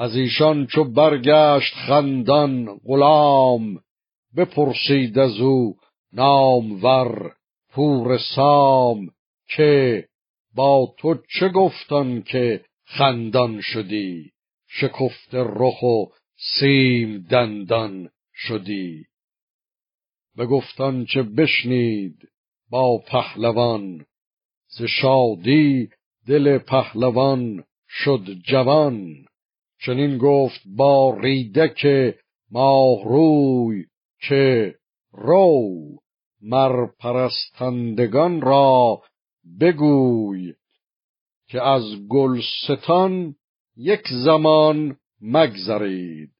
از ایشان چو برگشت خندان غلام بپرسید از او نامور پور سام که با تو چه گفتن که خندان شدی؟ شکفت رخ و سیم دندان شدی. بگفتان چه بشنید با پهلوان؟ ز شادی دل پهلوان شد جوان. چنین گفت با ریدک ماه روی که رو مر پرستندگان را بگوی که از گلستان یک زمان مگذرید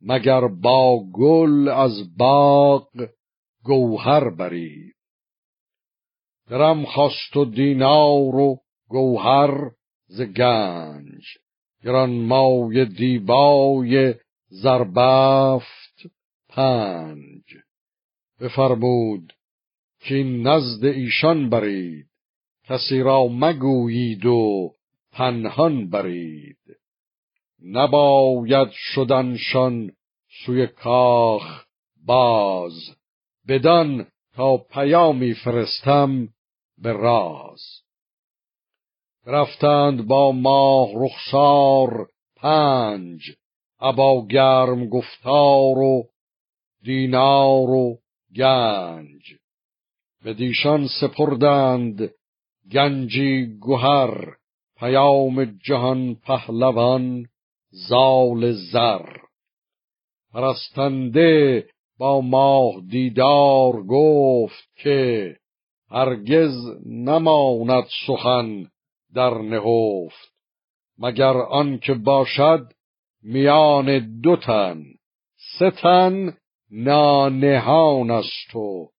مگر با گل از باغ گوهر برید. درم خواست و دینار و گوهر ز گنج. مای دیبای زربفت پنج. بفرمود که نزد ایشان برید کسی را مگویید و پنهان برید. نباید شدنشان سوی کاخ باز بدان تا پیامی فرستم به راز. رفتند با ماه رخسار پنج ابا گرم گفتار و دینار و گنج. به دیشان سپردند گنجی گهر پیام جهان پهلوان زال زر. پرستنده با ماه دیدار گفت که هرگز نماند سخن در نهفت مگر آن که باشد میان دو تن سه تن نانهان است و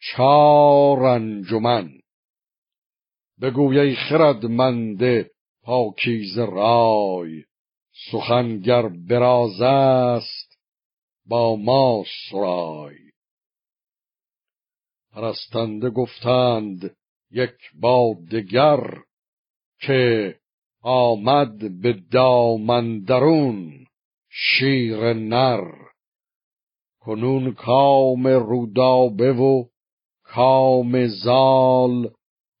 چار انجمن. بگوی خردمند پاکیز رای سخنگر براز است با ما سرای پرستنده گفتند یک با دگر که آمد به دامندرون شیر نر. کنون کام رودابه و کام زال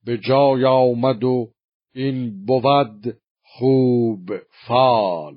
به جای آمد و این بود خوب فال.